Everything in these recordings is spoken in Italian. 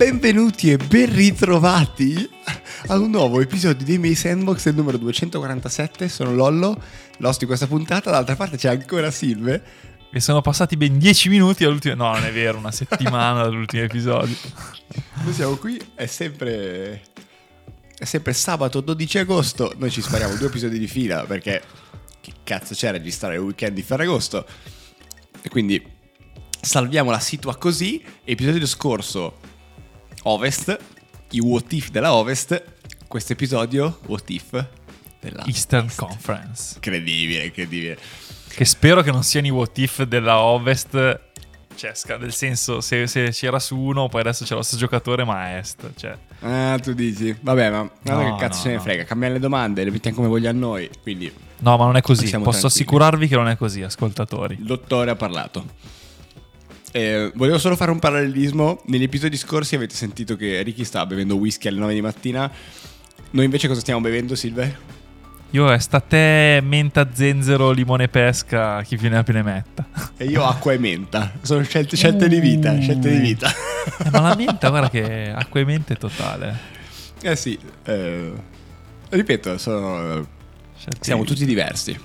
benvenuti e ben ritrovati a un nuovo episodio di miei Sandbox, il numero 247. Sono Lollo, l'host di questa puntata. Dall'altra parte c'è ancora Silve. E sono passati ben 10 minuti dall'ultimo. No, non è vero, una settimana dall'ultimo episodio. Noi siamo qui, è sempre. È sempre sabato 12 agosto. Noi ci spariamo due episodi di fila perché. Che cazzo c'è a registrare il weekend di Ferragosto? E quindi salviamo la situa così. Episodio scorso, Ovest, i what if della Ovest. Questo episodio, what if della Eastern Est. Conference. Incredibile, incredibile. Che spero che non siano i what if della Ovest. Cioè, nel senso, se, se c'era su uno, poi adesso c'è lo stesso giocatore, ma a est. Cioè, Ah, tu dici. Vabbè, ma guarda No, che cazzo no, ce ne no. frega. Cambiamo le domande, le mettiamo come vogliamo noi. Quindi no, ma non è così. Posso tranquilli. assicurarvi che non è così, ascoltatori. il dottore ha parlato. Eh, volevo solo fare un parallelismo. Negli episodi scorsi avete sentito che Ricky stava bevendo whisky alle 9 di mattina. Noi invece cosa stiamo bevendo, Silve? Io estate, menta, zenzero, limone pesca, chi più ne ha più ne metta. E io acqua e menta. Sono scelte, scelte di vita, Uh. scelte di vita. Eh, ma la menta, guarda che acqua e mente totale. eh sì, eh, ripeto, sono, Scelte siamo tutti diversi.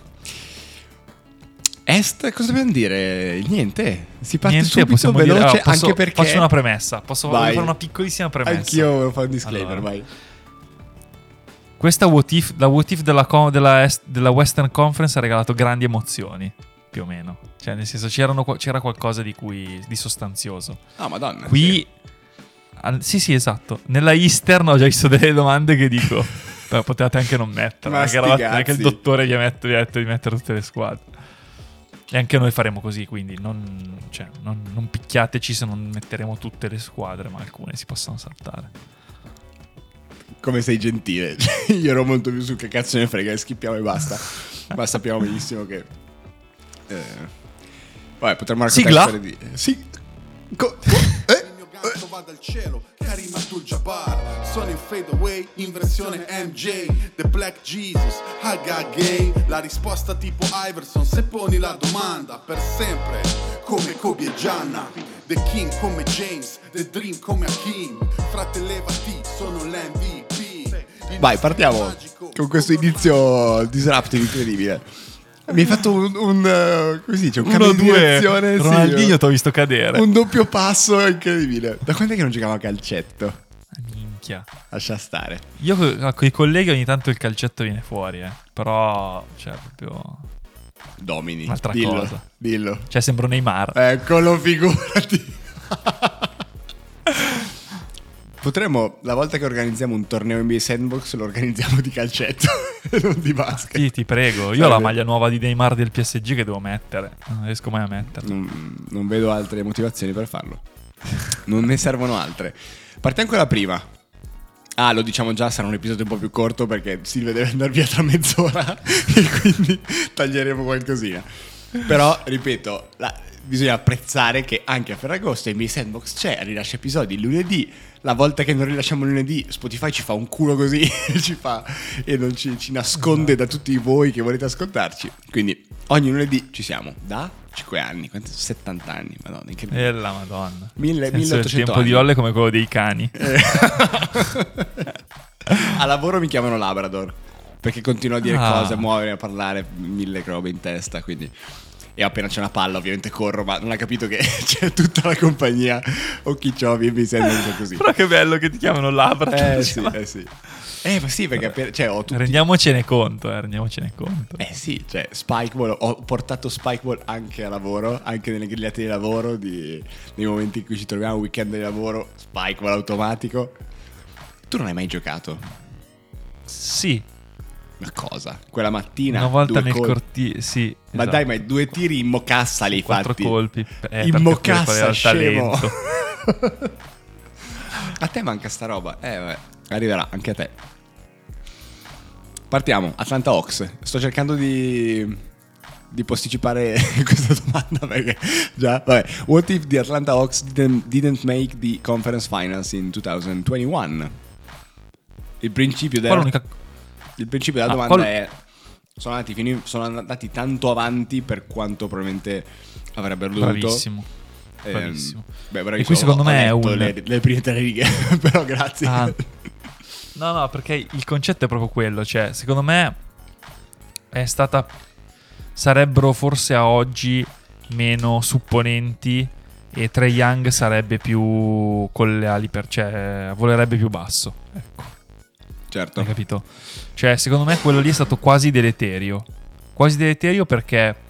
Est, cosa dobbiamo dire? Niente, si parte Niente, subito, veloce, dire, ah, posso- anche perché... Faccio una premessa. Posso Vai. fare una piccolissima premessa? Anch'io volevo fare un disclaimer, Allora. vai. Questa what if, la what if della, della est- della Western Conference ha regalato grandi emozioni, più o meno. Cioè, nel senso, c'era qualcosa di, cui, di sostanzioso. Ah, madonna. Qui, al- sì, sì, esatto. Nella Eastern ho già visto delle domande che dico, "Beh, potevate anche non che, sti eravate- che il dottore vi ha met- vi ha detto di mettere tutte le squadre. E anche noi faremo così, quindi non, cioè, non- non picchiateci se non metteremo tutte le squadre, ma alcune si possono saltare. Come sei gentile. Io ero molto più su che cazzo ne frega, schippiamo e basta. Ma sappiamo benissimo che... Eh, vabbè, potremmo raccontare Sigla? di... Sì. Co- eh? Il mio gatto va dal cielo, Karim Abdul-Jabbar. Sono in fade away, in versione MJ The Black Jesus, Haga Gay. La risposta tipo Iverson Se poni la domanda per sempre Come Kobe e Gianna. The King come James The Dream come Hakim Frate levati, sono l'MVP Vai, partiamo con questo inizio disruptive incredibile. Mi hai fatto un... un eh, come si dice? Un cambio di direzione. sì, Ronaldinho ti ho visto cadere. Un doppio passo incredibile. Da quando è che non giocava a calcetto? Minchia. Lascia stare. Io con i colleghi ogni tanto il calcetto viene fuori, eh. Però, cioè, proprio... Domini. Un'altra dillo, cosa. Dillo. Cioè, sembro Neymar. Eccolo, figurati. Potremmo, la volta che organizziamo un torneo NBA Sandbox, lo organizziamo di calcetto non di basket. Sì, ti prego. Io ho la maglia nuova di Neymar del PSG che devo mettere. Non riesco mai a metterla. Non, non vedo altre motivazioni per farlo. Non ne servono altre. Partiamo con la prima. Ah, lo diciamo già, sarà un episodio un po' più corto perché Silvia deve andare via tra mezz'ora e quindi taglieremo qualcosina. Però, ripeto, la- bisogna apprezzare che anche a Ferragosto NBA Sandbox c'è, rilascia episodi lunedì. La volta che non rilasciamo il lunedì, Spotify ci fa un culo così e ci fa e non ci, ci nasconde da tutti voi che volete ascoltarci. Quindi ogni lunedì ci siamo da 5 anni, quanti? 70 anni, madonna, incredibile. E la madonna. Mille- senso, 1800 Il tempo anni. di Olle è come quello dei cani. A lavoro mi chiamano Labrador perché continuo a dire Ah. cose, a muovere, a parlare, mille robe in testa, quindi... E appena c'è una palla ovviamente corro, ma non ha capito che c'è tutta la compagnia Occhiccioli e mi po' così. Però che bello che ti chiamano Labrador. Eh sì, eh sì. Eh ma sì, perché appena- cioè, ho tutti... Rendiamocene conto, eh, rendiamocene conto. Eh sì, cioè Spikeball, ho portato Spikeball anche a lavoro, anche nelle grigliate di lavoro, di- nei momenti in cui ci troviamo, weekend di lavoro, Spikeball automatico. Tu non hai mai giocato? Sì, Ma cosa? Quella mattina? una volta due nel colpi. cortile. Sì, Ma esatto. dai, ma due tiri in mocassa li Quattro fatti. colpi. Eh, in mocassa, scemo. a te manca sta roba. Eh, vabbè, arriverà anche a te. Partiamo, Atlanta Hawks. Sto cercando di di posticipare questa domanda perché già, vabbè. What if the Atlanta Hawks didn't, didn't make the conference finals in 2021? Il principio della, l'unica... il principio della Ah, domanda qual- è sono andati, fino- sono andati tanto avanti per quanto probabilmente avrebbero dovuto Bravissimo. Bravissimo. beh, E bravissimo. qui secondo Ho me è un- le, le prime tre righe, però grazie. Ah. No, no, perché il concetto è proprio quello. Cioè, secondo me è stata. Sarebbero forse a oggi meno supponenti. E Trey Young sarebbe più con le ali per. cioè, volerebbe più basso. Ecco, certo. hai capito? Cioè, secondo me quello lì è stato quasi deleterio. Quasi deleterio perché.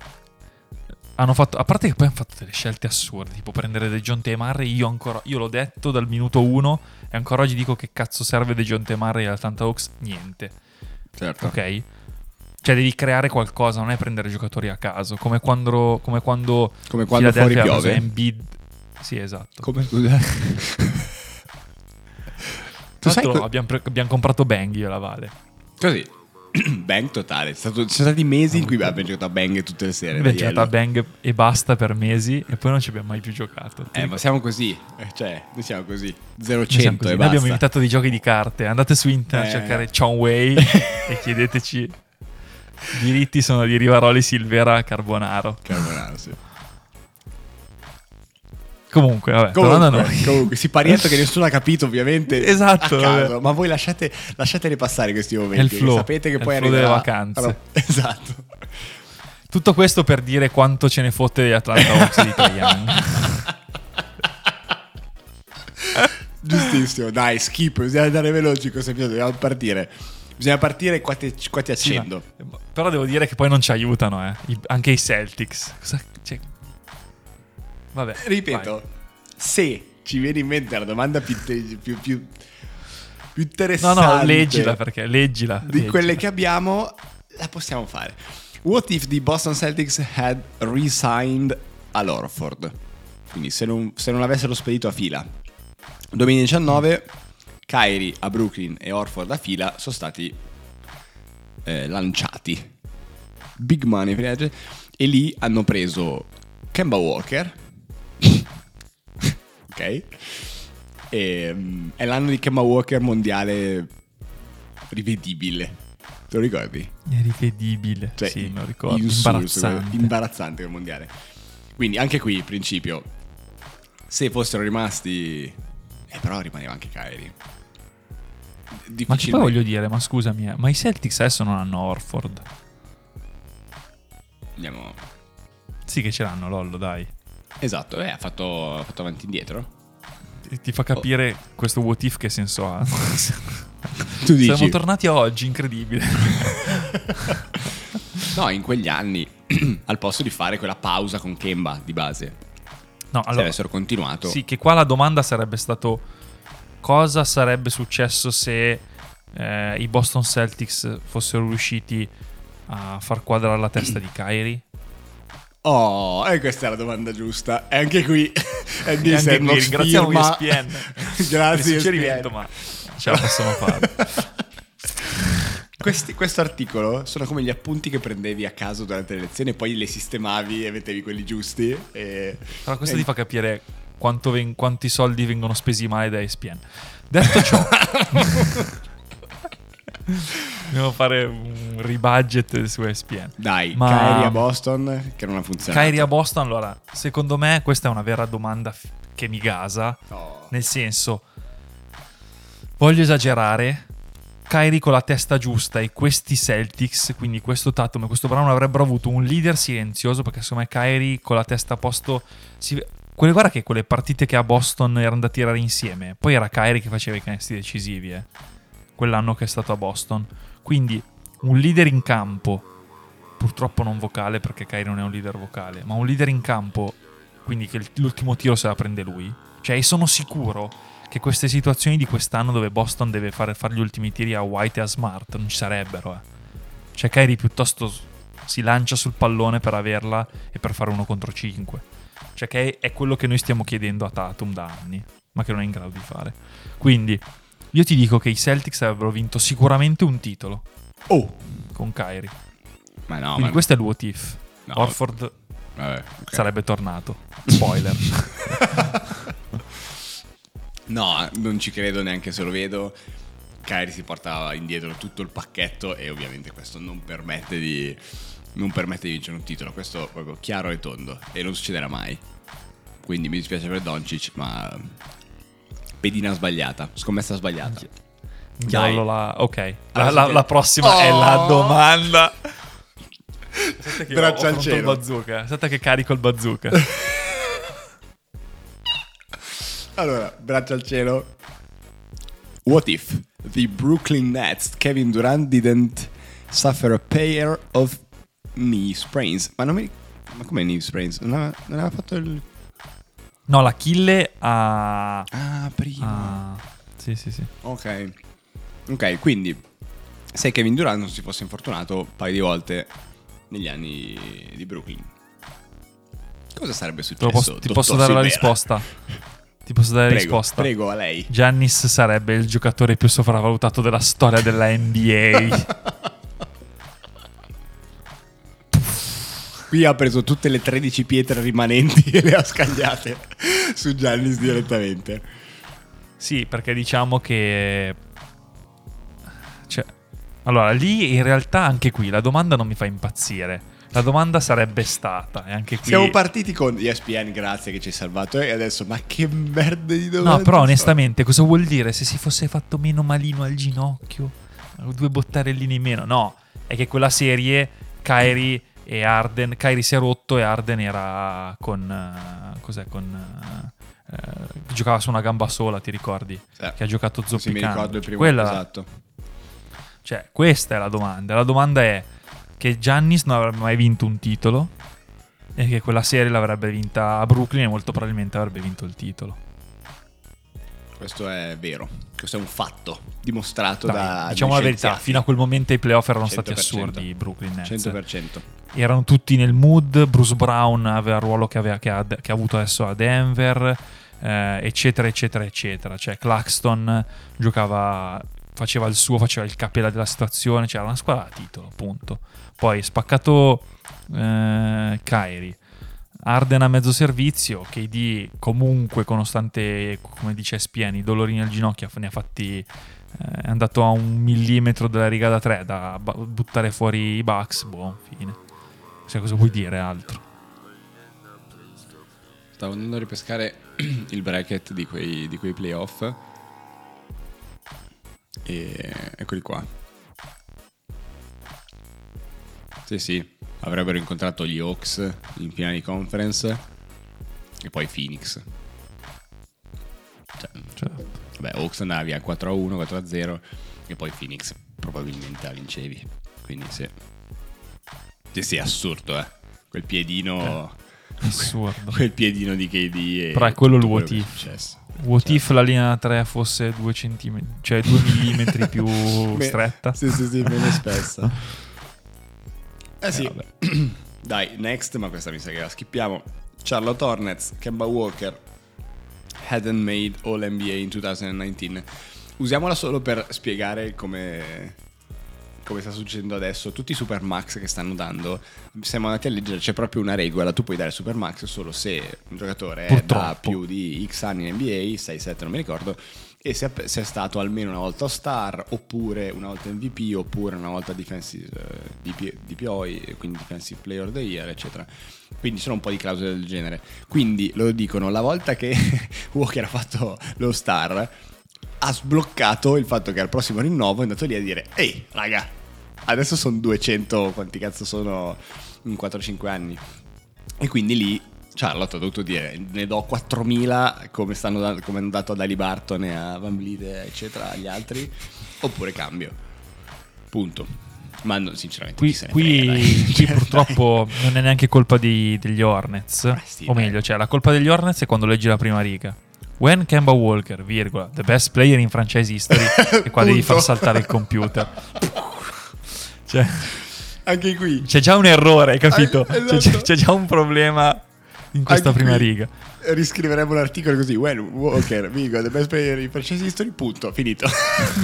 Hanno fatto, a parte che poi hanno fatto delle scelte assurde, tipo prendere De John Murray, io ancora, io l'ho detto dal minuto 1 e ancora oggi dico che cazzo serve De John Murray all'Atlanta Hawks? Niente, certo. ok? Cioè devi creare qualcosa, non è prendere giocatori a caso, come quando, come quando, Come quando fuori piove. Embiid. Sì, esatto. Come scusa? tu sai co- abbiamo, pre- abbiamo comprato Bang io e la Vale. così? bang totale. È stato- ci sono stati mesi in cui abbiamo giocato a bang tutte le sere. Abbiamo giocato a. Bang e basta per mesi e poi non ci abbiamo mai più giocato. Eh, ma siamo così. Eh, Cioè, noi siamo così. 0-100 Noi siamo così. e Noi basta. abbiamo invitato dei giochi di carte. Andate su internet Eh. a cercare Chong Wei e chiedeteci. I diritti sono di Rivaroli Silvera Carbonaro. Carbonaro, sì. Comunque, vabbè, a Comunque, noi. comunque, siparietto che nessuno ha capito ovviamente Esatto, caso, ma voi lasciate, lasciateli passare questi momenti flow, sapete che poi delle arriverà vacanze. Allora, esatto Tutto questo per dire quanto ce ne fotte degli Atlanta Hawks di Young. giustissimo dai skip bisogna andare veloci cosa dobbiamo partire bisogna partire qua ti, qua ti Sì, accendo ma- però devo dire che poi non ci aiutano, eh. I- anche i Celtics. Cosa- cioè- Vabbè. ripeto se ci viene in mente la domanda più, più, più, più vai. No, interessante no, leggila perché leggila. di leggila. quelle che abbiamo la possiamo fare what if the Boston Celtics had resigned all'Orford quindi se non, se non avessero spedito a fila 2019 Kyrie a Brooklyn e Orford a fila sono stati eh, lanciati big money e lì hanno preso Kemba Walker ok e, mm, è l'anno di Kemba Walker mondiale rivedibile te lo ricordi? È rivedibile. Cioè, sì, me lo ricordo. Imbarazzante. imbarazzante quel mondiale. Quindi anche qui, principio, se fossero rimasti... Eh, però rimaneva anche Kyrie. Ma che poi voglio dire, ma scusami, eh, ma i Celtics adesso non hanno Orford. Andiamo... Sì che ce l'hanno, Lollo, dai. Esatto, eh, ha fatto, ha fatto avanti e indietro. Ti, ti fa capire questo what if che senso ha. Tu dici? Siamo tornati a oggi, incredibile. No, in quegli anni, al posto di fare quella pausa con Kemba di base, No, se allora, avessero continuato... sì, che qua la domanda sarebbe stato cosa sarebbe successo se eh, i Boston Celtics fossero riusciti a far quadrare la testa di Kyrie? Oh, e questa è la domanda giusta. E anche qui E NBA anche qui ringraziamo firma- ESPN Grazie suggerimento, ma ce la possono fare. Questi- questo articolo sono come gli appunti che prendevi a caso durante le lezioni e poi le sistemavi e mettevi quelli giusti. E... Però questo e- ti fa capire quanto ven- quanti soldi vengono spesi male da ESPN. Detto ciò, dobbiamo fare un rebudget su ESPN. Dai, Ma- Kyrie a Boston che non ha funzionato. Kyrie a Boston, allora, secondo me questa è una vera domanda f- che mi gasa. Oh. Nel senso, voglio esagerare. Kyrie con la testa giusta e questi Celtics, quindi questo Tatum e questo Brown avrebbero avuto un leader silenzioso perché secondo me Kyrie con la testa a posto si... Quelle, guarda che quelle partite che a Boston erano da tirare insieme, poi era Kyrie che faceva i canestri decisivi, eh. quell'anno che è stato a Boston. Quindi un leader in campo, purtroppo non vocale perché Kyrie non è un leader vocale, ma un leader in campo, quindi che l'ultimo tiro se la prende lui. Cioè, sono sicuro che queste situazioni di quest'anno dove Boston deve fare, fare gli ultimi tiri a White e a Smart non ci sarebbero. Eh. Cioè, Kyrie piuttosto si lancia sul pallone per averla e per fare uno contro 5. Cioè, che è quello che noi stiamo chiedendo a Tatum da anni, ma che non è in grado di fare. Quindi, io ti dico che i Celtics avrebbero vinto sicuramente un titolo Oh, con Kyrie. ma no, Quindi ma... questo è il what if. No. Orford Vabbè, ok. sarebbe tornato. Spoiler. No, non ci credo neanche se lo vedo. Kyrie si porta indietro tutto il pacchetto e ovviamente questo non permette di, non permette di vincere un titolo. Questo è proprio chiaro e tondo e non succederà mai. Quindi mi dispiace per Doncic, ma pedina sbagliata, scommessa sbagliata. Giallo la... Ok, la, Allora, la- la prossima è la Oh! domanda. Aspetta che Braccia ho al cielo. il bazooka. Aspetta che carico il bazooka. Allora, braccia al cielo. What if the Brooklyn Nets Kevin Durant didn't suffer a pair of knee sprains? Ma non mi ma come knee sprains? Non aveva, non aveva fatto il No, l'Achille ha... Ah, prima. ha- Sì, sì, sì. Ok. Ok, quindi se Kevin Durant non si fosse infortunato un paio di volte negli anni di Brooklyn. Cosa sarebbe successo? posso- ti posso dare la Silvera? risposta. Ti posso dare la Prego, risposta. prego a lei. Giannis sarebbe il giocatore più sopravvalutato della storia della NBA. Qui ha preso tutte le 13 pietre rimanenti e le ha scagliate su Giannis direttamente. sì, perché diciamo che... Cioè, allora, lì in realtà anche qui la domanda non mi fa impazzire. La domanda sarebbe stata, e anche qui... Siamo partiti con ESPN, grazie che ci hai salvato. E adesso, ma che merda di domanda. No, però onestamente cosa vuol dire se si fosse fatto meno malino al ginocchio? Due bottarellini in meno? No, è che quella serie Kyrie e Arden, Kyrie si è rotto e Arden era con... eh, cos'è? Con... eh, eh, giocava su una gamba sola, ti ricordi? Sì. Che ha giocato Sì, mi zoppicando. ricordo il primo Quella- esatto. Cioè, questa è la domanda. La domanda è che Giannis non avrebbe mai vinto un titolo e che quella serie l'avrebbe vinta a Brooklyn e molto probabilmente avrebbe vinto il titolo. Questo è vero. Questo è un fatto dimostrato Dai, da. diciamo la verità, fino a quel momento i playoff erano stati 100%. assurdi, i Brooklyn Nets. 100%. Erano tutti nel mood, Bruce Brown aveva il ruolo che, aveva- che ha, che ha avuto adesso a Denver, eh, eccetera, eccetera, eccetera. Cioè Claxton giocava, faceva il suo, faceva il capella della situazione, c'era una squadra a titolo, punto. Poi spaccato eh, Kyrie. Arden a mezzo servizio, KD comunque nonostante, come dice SPN, i dolorini al ginocchio ne ha fatti eh, è andato a un millimetro dalla riga da 3 da buttare fuori i Bucks, buon fine. Cioè, cosa vuoi dire altro? Stavo andando a ripescare il bracket di quei, di quei playoff. E eccoli qua. Sì, sì. Avrebbero incontrato gli Hawks in finale di conference. E poi Phoenix. Cioè, Cioè, Beh, Hawks andava via 4-1, 4-0 e poi Phoenix probabilmente la vincevi. Quindi sì. Sì, sì, assurdo, eh. Quel piedino... assurdo. Quel piedino di KD Però è quello il what è if. What if la linea 3 fosse 2 cm, cioè 2 mm più stretta? Sì, sì, sì, meno spessa. eh sì. vabbè. Dai, next, ma questa mi sa che la skippiamo. Charlotte Hornets, Kemba Walker, hadn't made All NBA in 2019. Usiamola solo per spiegare come, come sta succedendo adesso. Tutti i Supermax che stanno dando, siamo andati a leggere, c'è proprio una regola, tu puoi dare Supermax solo se un giocatore da Purtroppo. più di X anni in NBA, 6-7 non mi ricordo, e se è, stato almeno una volta Star, oppure una volta MVP, oppure una volta defensive, eh, DP, DPOI, quindi Defensive Player of the Year, eccetera. Quindi sono un po' di clausole del genere. Quindi lo dicono, la volta che Walker ha fatto lo Star, ha sbloccato il fatto che al prossimo rinnovo è andato lì a dire, ehi raga, adesso sono 200, quanti cazzo sono in 4-5 anni. E quindi lì Charlotte ha dovuto dire ne do 4.000 come, stanno come hanno dato ad Ali Barton e a Van Vliet eccetera agli altri oppure cambio punto ma no, sinceramente Qui, frega, qui Cioè, purtroppo non è neanche colpa di- degli Hornets. Sì, o dai. meglio, cioè la colpa degli Hornets è quando leggi la prima riga. When Kemba Walker, virgola, the best player in franchise history, e qua devi far saltare il computer. Cioè, anche qui c'è già un errore, hai capito? Ah, C'è, esatto. c'è già un problema in questa Anche prima qui riga. riscriveremo l'articolo così when Walker Vigo the best player in franchise history punto finito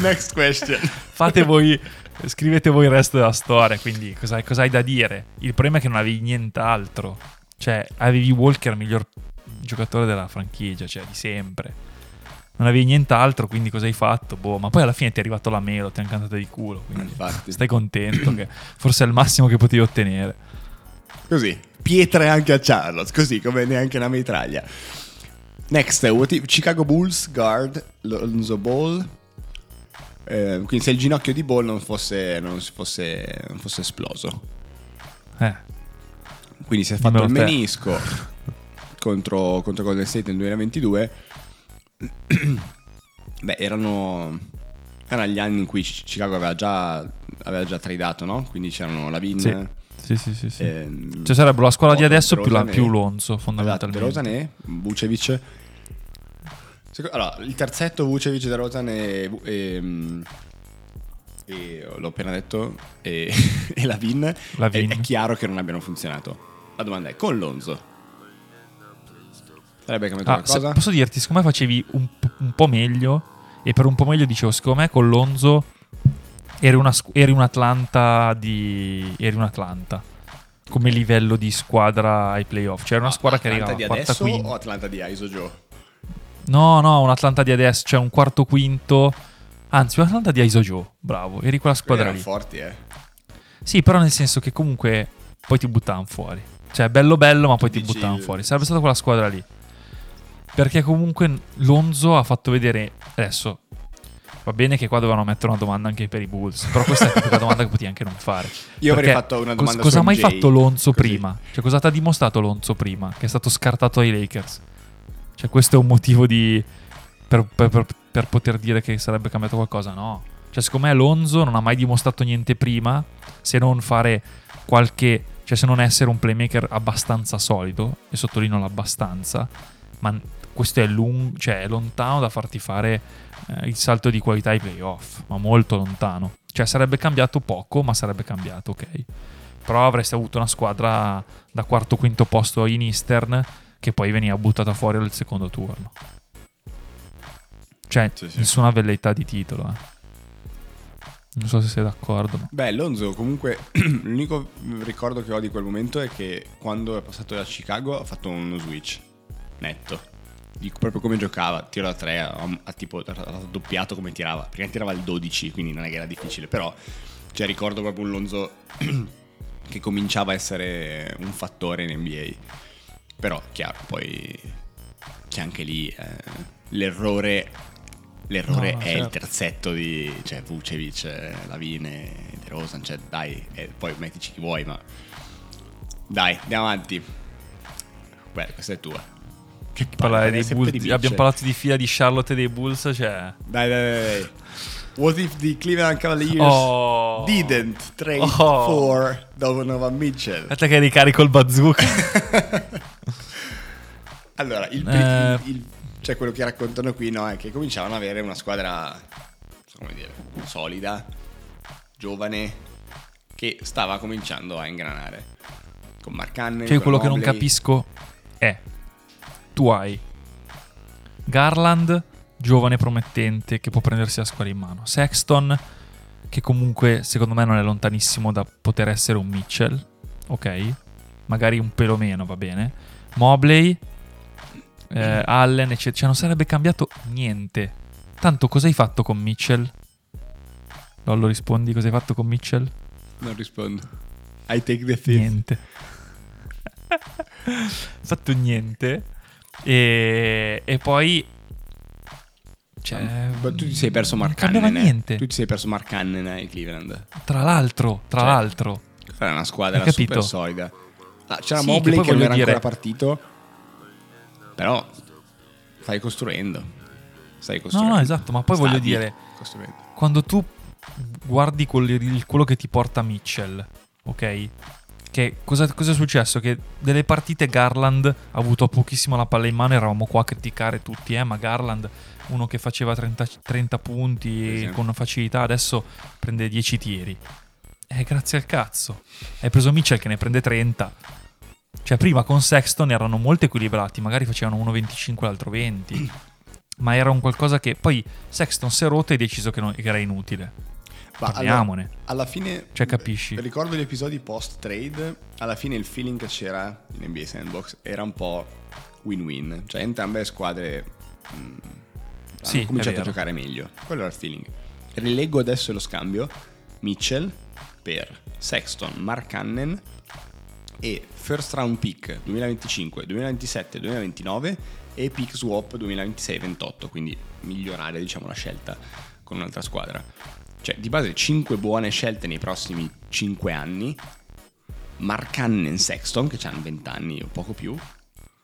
next question Fate voi, scrivete voi il resto della storia. Quindi, cosa, cosa hai da dire? Il problema è che non avevi nient'altro. Cioè, avevi Walker, miglior giocatore della franchigia, cioè di sempre. Non avevi nient'altro, quindi cosa hai fatto? Boh, ma poi alla fine ti è arrivato la melo, ti hanno cantato di culo. Quindi Infatti. stai contento, che forse è il massimo che potevi ottenere. così, pietre anche a Charlotte, così come neanche una mitraglia. Next, what if- Chicago Bulls guard Lonzo Ball. Eh, quindi se il ginocchio di Ball non fosse, non fosse, non fosse esploso. Eh, Quindi si è fatto il Dimmelo te. menisco contro, contro Golden State nel 2022. Beh, erano, erano gli anni in cui Chi- Chicago aveva già, aveva già tradato, no? Quindi c'erano Lavin, Sì. sì, sì, sì. sì. ehm, Cioè sarebbero la squadra di adesso più, la- più Lonzo, Esatto, fondamentalmente. DeRozan e Vucevic. Allora, il terzetto Vucevic, DeRozan e, e, e l'ho appena detto e, e Lavin, Lavin. È, è chiaro che non abbiano funzionato. La domanda è con Lonzo sarebbe cambiato Ah, qualcosa? posso dirti, siccome facevi un, un po' meglio, e per un po' meglio dicevo, secondo me con Lonzo eri, una eri un Atlanta di... eri un Atlanta. Come livello di squadra ai playoff. Cioè era una squadra che Atlanta arrivava di quarta adesso quinta. o Atlanta di Iso Joe? No, no, un Atlanta di adesso, cioè un quarto quinto. Anzi, un Atlanta di Iso Joe. Bravo, eri quella squadra erano lì. forti, eh. Sì, però nel senso che comunque poi ti buttavano fuori. Cioè, bello bello, ma poi ti Dici- buttavano fuori. Sarebbe stata quella squadra lì. Perché comunque Lonzo ha fatto vedere. Adesso va bene che qua dovevano mettere una domanda anche per i Bulls. Però questa è la domanda che potevi anche non fare. Io avrei fatto una cos- domanda cosa su ha mai MJ, fatto Lonzo così. prima? Cioè, cosa ti ha dimostrato Lonzo prima? Che è stato scartato ai Lakers. Cioè, questo è un motivo di. Per, per- per- per poter dire che sarebbe cambiato qualcosa? No. Cioè, secondo me Lonzo non ha mai dimostrato niente prima se non fare qualche. Cioè, se non essere un playmaker abbastanza solido, e sottolineo l'abbastanza, ma questo è, lung- cioè, è lontano da farti fare eh, il salto di qualità ai playoff, ma molto lontano. Cioè, sarebbe cambiato poco, ma sarebbe cambiato, ok. Però avresti avuto una squadra da quarto quinto posto in Eastern che poi veniva buttata fuori al secondo turno. Cioè, Sì, sì. nessuna velleità di titolo. eh. Non so se sei d'accordo. ma- Beh, Lonzo comunque l'unico ricordo che ho di quel momento è che quando è passato da Chicago ha fatto uno switch netto. Di proprio come giocava, tiro da 3, ha, tipo raddoppiato come tirava, perché tirava il 12, quindi non è che era difficile, però cioè, ricordo proprio un Lonzo che cominciava a essere un fattore in NBA. Però chiaro, poi c'è anche lì eh, l'errore L'errore No, è il certo. terzetto di cioè, Vucevic, eh, Lavine, De Rosan, cioè dai, e poi mettici chi vuoi, ma dai, andiamo avanti. Beh, questa è tua. Che Parlare dei Bulls- di abbiamo parlato di fila di Charlotte e dei Bulls, cioè... Dai, dai, dai. What if the Cleveland Cavaliers Oh. didn't trade Oh. for Donovan Mitchell? Aspetta che ricarico il bazooka. Allora, il, Eh. il- il- cioè quello che raccontano qui no, è che cominciavano ad avere una squadra, come dire, solida, giovane, che stava cominciando a ingranare. Con Mark Cannon, Cioè, quello che non Mobley. capisco è: tu hai Garland, giovane promettente, che può prendersi la squadra in mano. Sexton, che comunque secondo me non è lontanissimo da poter essere un Mitchell, ok? Magari un pelo meno, va bene. Mobley, eh, Allen, eccetera. Cioè, non sarebbe cambiato niente. Tanto, cosa hai fatto con Mitchell? Lollo, rispondi, cosa hai fatto con Mitchell? Non rispondo. I take the fifth. Niente. fatto niente. E, e poi. Cioè, tu ti sei perso non Mark Cannon. eh. niente. Tu ti sei perso Mark Cannon ai Cleveland. Tra l'altro, tra Cioè, l'altro. Era una squadra super solida. Ah, c'era Sì, Mobley che che, non voglio era dire- ancora partito. Però stai costruendo. Stai No, costruendo. no, esatto, ma poi voglio Stavi dire, costruendo. quando tu guardi quel- quello che ti porta Mitchell, ok? Che cosa, cosa è successo? Che delle partite Garland ha avuto pochissimo la palla in mano, eravamo qua a criticare tutti, eh, ma Garland, uno che faceva 30, 30 punti sì. con facilità, adesso prende 10 tiri. Eh, grazie al cazzo. Hai preso Mitchell che ne prende 30. Cioè, prima con Sexton erano molto equilibrati, magari facevano uno 25 l'altro 20. ma era un qualcosa che poi Sexton si è rotto e hai deciso che, non- che era inutile. Ma Parliamone. allora, alla fine, Cioè, capisci? Ricordo gli episodi post trade. Alla fine, il feeling che c'era in NBA Sandbox era un po' win-win. Cioè, entrambe le squadre mh, hanno Sì, è cominciato a giocare meglio. Quello era il feeling. Rileggo adesso lo scambio: Mitchell per Sexton, Mark Cannon, e first round pick 2025, 2027, 2029 e pick swap 2026-28, quindi migliorare diciamo la scelta con un'altra squadra. Cioè di base 5 buone scelte nei prossimi 5 anni, Mark Cannon Sexton che hanno 20 anni o poco più,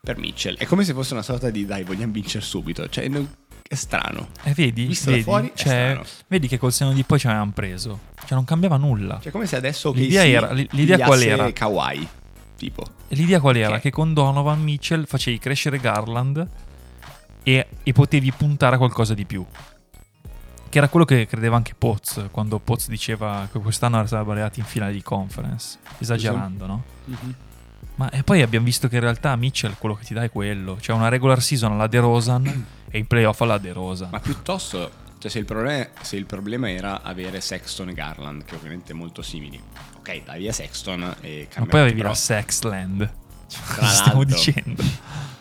per Mitchell. È come se fosse una sorta di dai vogliamo vincere subito, cioè è strano. E vedi, Visto vedi, fuori cioè, vedi che col seno di poi ci avevano preso. Cioè non cambiava nulla. Cioè come se adesso L'idea era- l'idea qual era? Kawhi, tipo. L'idea qual era? Che- Che con Donovan Mitchell facevi crescere Garland e, e potevi puntare a qualcosa di più. Che era quello che credeva anche Poz, quando Poz diceva che quest'anno sarebbero arrivati in finale di conference. Esagerando, no? Ma e poi abbiamo visto che in realtà Mitchell quello che ti dà è quello. Cioè una regular season alla De Rosan e i playoff alla De Rosan. Ma piuttosto, cioè se il, problema, se il problema era avere Sexton e Garland, che ovviamente molto simili, ok, dai via Sexton e Ma poi avevi però- la Sexland. Cioè, stiamo dicendo.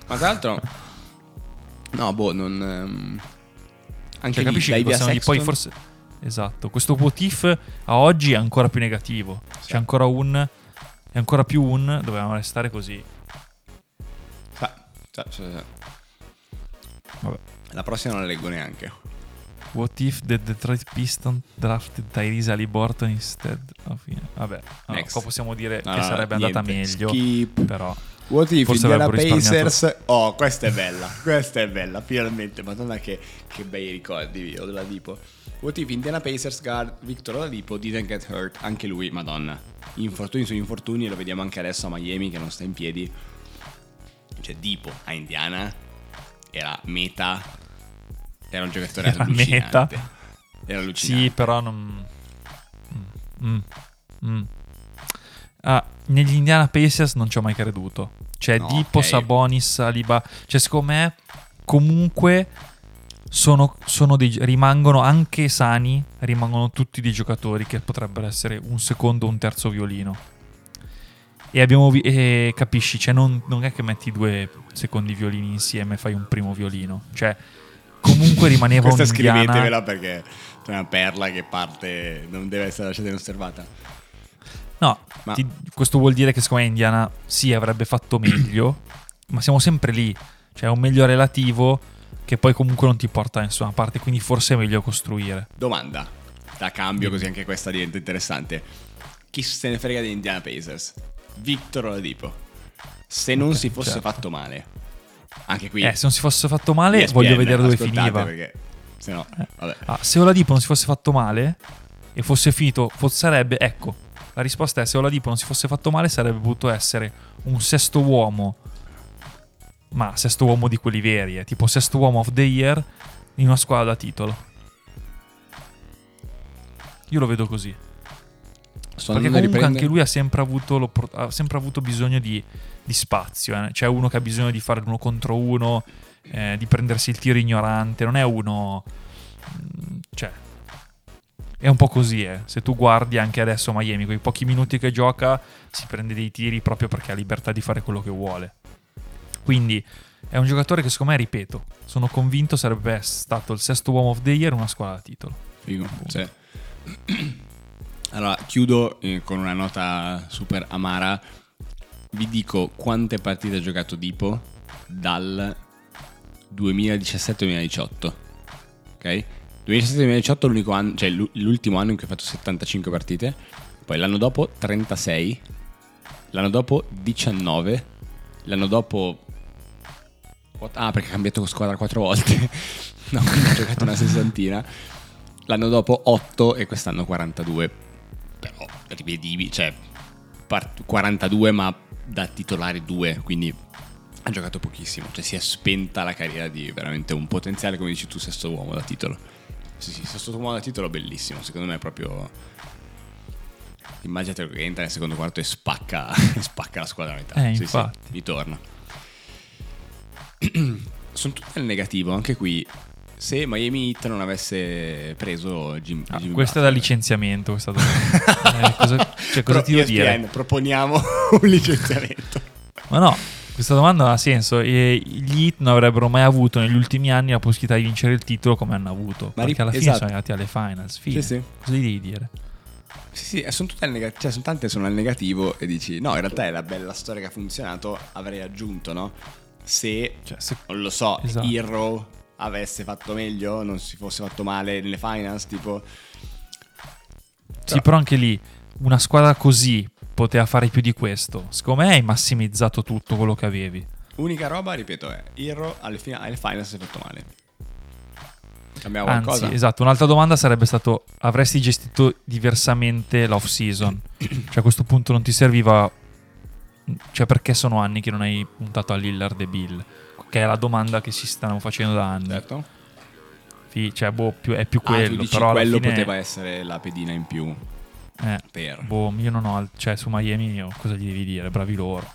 Ma tra l'altro, no, boh, non. ehm, anche Cioè, lì, capisci che possiamo poi forse. Esatto. Questo what if a oggi è ancora più negativo. Sì. C'è ancora un. È ancora più un. Dovevamo restare così. Sa- sa- sa. Vabbè. La prossima non la leggo neanche. What if the Detroit Pistons drafted Tyrese Aliborton instead of. Vabbè. Next. qua possiamo dire No, che no, sarebbe andata niente, meglio. skip. Però. What if Forse Indiana. Pacers? Oh, questa è bella. Questa è bella, finalmente. Madonna, che, che bei ricordi, io della Dipo. What if Indiana Pacers guard Victor Oladipo didn't get hurt? Anche lui, madonna. Infortuni su infortuni, lo vediamo anche adesso a Miami che non sta in piedi. Cioè, Dipo a Indiana era meta. Era un giocatore Era allucinante. meta. Era allucinante. Sì, però non. Mm, mm, mm. Ah, negli Indiana Pacers non ci ho mai creduto. Cioè, No, Dipo, ok. Sabonis, Aliba. Cioè, secondo me, comunque. Sono, sono dei, rimangono anche sani, rimangono tutti dei giocatori che potrebbero essere un secondo o un terzo violino. E abbiamo vi- e capisci, cioè non, non è che metti due secondi violini insieme e fai un primo violino. Cioè, comunque rimaneva Questa un Indiana. scrivetevela perché c'è una perla che parte, non deve essere lasciata inosservata. No, Ma- ti- questo vuol dire che secondo me Indiana sì avrebbe fatto meglio, ma siamo sempre lì. Cioè, è un meglio relativo che poi comunque non ti porta da nessuna parte, quindi forse è meglio costruire. Domanda, da cambio così anche questa diventa interessante. Chi se ne frega di Indiana Pacers? Victor Oladipo. Se non Ok, si fosse certo. fatto male. Anche qui. Eh, se non si fosse fatto male, ESPN, voglio vedere dove finiva. Perché, se no, vabbè. Ah, se Oladipo non si fosse fatto male e fosse finito, fo- sarebbe, ecco, la risposta è se Oladipo non si fosse fatto male sarebbe potuto essere un sesto uomo, ma sesto uomo di quelli veri, eh, tipo sesto uomo of the year in una squadra da titolo. Io lo vedo così. Sto Perché comunque riprendere- anche lui ha sempre avuto, ha sempre avuto bisogno di, di spazio. eh. C'è uno che ha bisogno di fare l'uno contro uno, eh, di prendersi il tiro ignorante. Non è uno. mm, Cioè. È un po' così, eh. Se tu guardi anche adesso Miami, quei pochi minuti che gioca, si prende dei tiri proprio perché ha libertà di fare quello che vuole. Quindi è un giocatore che, secondo me, ripeto, sono convinto sarebbe stato il sesto uomo of the year in una squadra da titolo. Figo, sì. Allora, chiudo eh, con una nota super amara. Vi dico quante partite ha giocato Dipo dal 2017-2018. Ok? 2017-2018 è l'unico anno, cioè l'u- l'ultimo anno in cui ha fatto 75 partite. Poi l'anno dopo 36. L'anno dopo 19. L'anno dopo Ah, perché ha cambiato squadra quattro volte. no, ha giocato una sessantina. L'anno dopo 8 e quest'anno 42. Però rivedibili, cioè part- 42 ma da titolare 2, quindi ha giocato pochissimo. Cioè si è spenta la carriera di veramente un potenziale, come dici tu, sesto uomo da titolo. Sì, sì, da titolo bellissimo. Secondo me è proprio... Immaginate che entra nel secondo quarto e spacca, spacca la squadra a metà. Eh, Sì, sì, infatti. ritorna. Sono tutti nel negativo, anche qui. Se Miami Heat non avesse preso Jim, Ah, Jimmy questo è da licenziamento. Questa domanda. Eh, cosa, cioè, cosa Pro- ti devo ESPN, dire? proponiamo un licenziamento. Ma no, questa domanda ha senso. E gli Heat non avrebbero mai avuto negli ultimi anni la possibilità di vincere il titolo come hanno avuto. Ma perché alla fine esatto. sono arrivati alle finals. Fine. Sì, sì. Cosa gli devi dire? Sì, sì, eh, sono tutte al nega- cioè, sono tante sono al negativo e dici no, in realtà è la bella storia che ha funzionato, avrei aggiunto, no? Se, Cioè, se- non lo so, Esatto. Hero avesse fatto meglio, non si fosse fatto male nelle finals, tipo... Sì, però anche lì una squadra così poteva fare più di questo. Secondo me hai massimizzato tutto quello che avevi. Unica roba, ripeto, è Hero alle, fina- alle finals si è fatto male. Cambiamo Anzi, qualcosa? esatto, un'altra domanda sarebbe stato avresti gestito diversamente l'off season? cioè a questo punto non ti serviva cioè perché sono anni che non hai puntato a Lillard e Bill? Che è la domanda che si stanno facendo da anni. Certo. Sì, cioè boh, più- è più Ah, tu quello, dici però quello fine poteva essere la pedina in più eh, per... boh, io non ho cioè su Miami io cosa gli devi dire? Bravi loro.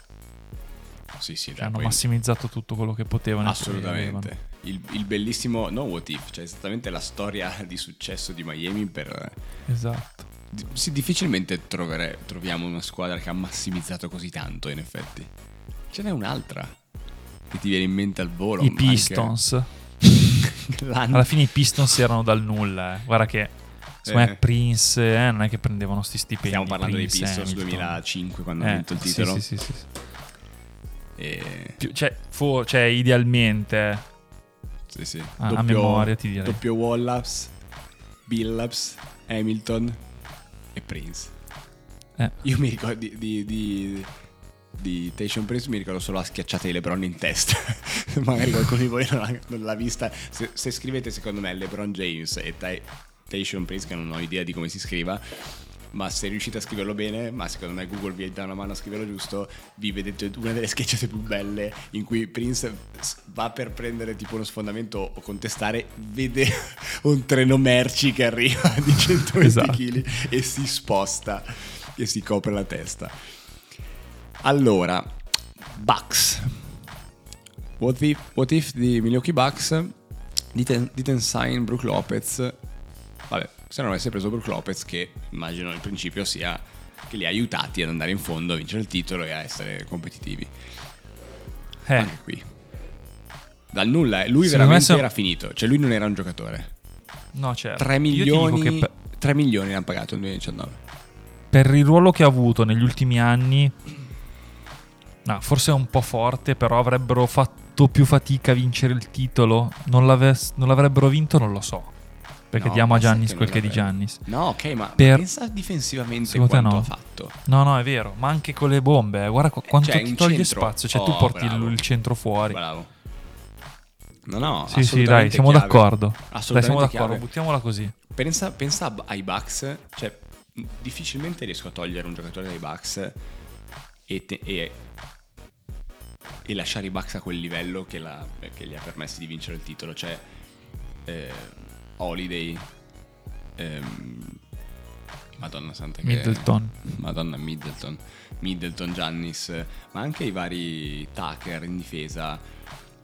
Sì, sì, Cioè, hanno poi- massimizzato tutto quello che potevano. Assolutamente. Il, il bellissimo, no what if, cioè esattamente la storia di successo di Miami per... Esatto. di- Sì, difficilmente trovere- troviamo una squadra che ha massimizzato così tanto, in effetti. Ce n'è un'altra che ti viene in mente al volo. I anche- Pistons. L'anno- Alla fine i Pistons erano dal nulla. eh. Guarda che secondo me Eh. Prince eh, non è che prendevano sti stipendi. Stiamo parlando Prince, Pistons Hamilton. 2005 quando ha Eh, vinto il titolo. Sì, sì, sì, sì. E- Più- cioè, fu- cioè, idealmente. sì, sì. A- a memoria, ti direi. Doppio Wallace, Billups, Hamilton e Prince. Eh. Io mi ricordo di, di, di, di Tation Prince mi ricordo solo la schiacciata di LeBron in testa. Magari qualcuno di voi non, ha- non l'ha vista. Se, se scrivete secondo me LeBron James e Tai- Tation Prince, che non ho idea di come si scriva, ma se riuscite a scriverlo bene, ma secondo me Google vi dà una mano a scriverlo giusto, vi vedete una delle schiacciate più belle in cui Prince va per prendere tipo uno sfondamento o contestare, vede un treno merci che arriva di 120 Esatto. kg e si sposta e si copre la testa. Allora, Bucks. What if, what if di Milwaukee Bucks didn't, didn't sign Brook Lopez? Vabbè, se non avesse preso Brook Lopez, che immagino il principio sia che li ha aiutati ad andare in fondo, a vincere il titolo e a essere competitivi. Eh, Anche qui. Dal nulla, eh, lui Secondo me veramente se- era finito, cioè lui non era un giocatore. no, certo. 3 Io ti milioni, per, 3 milioni l'hanno pagato nel 2019. per il ruolo che ha avuto negli ultimi anni, no, forse è un po' forte, però avrebbero fatto più fatica a vincere il titolo. Non, non l'avrebbero vinto, non lo so. Perché No, diamo a Giannis quel che è di. Giannis. No, ok, ma Per- pensa difensivamente Secondo quanto no? ha fatto. No, no, è vero. Ma anche con le bombe, eh, guarda qu- quanto cioè, ti toglie centro. spazio. Cioè, tu Oh, porti il, bravo. il centro fuori. Bravo. No, no, Sì, sì, dai, siamo chiave. d'accordo. Dai, Assolutamente siamo d'accordo, chiave. buttiamola così. Pensa, pensa ai Bucks, cioè difficilmente riesco a togliere un giocatore dai Bucks e, te- e- e lasciare i Bucks a quel livello che, la- che gli ha permesso di vincere il titolo, cioè eh, Holiday, ehm, Madonna santa che... Middleton. Madonna Middleton, Middleton, Giannis, ma anche i vari Tucker in difesa.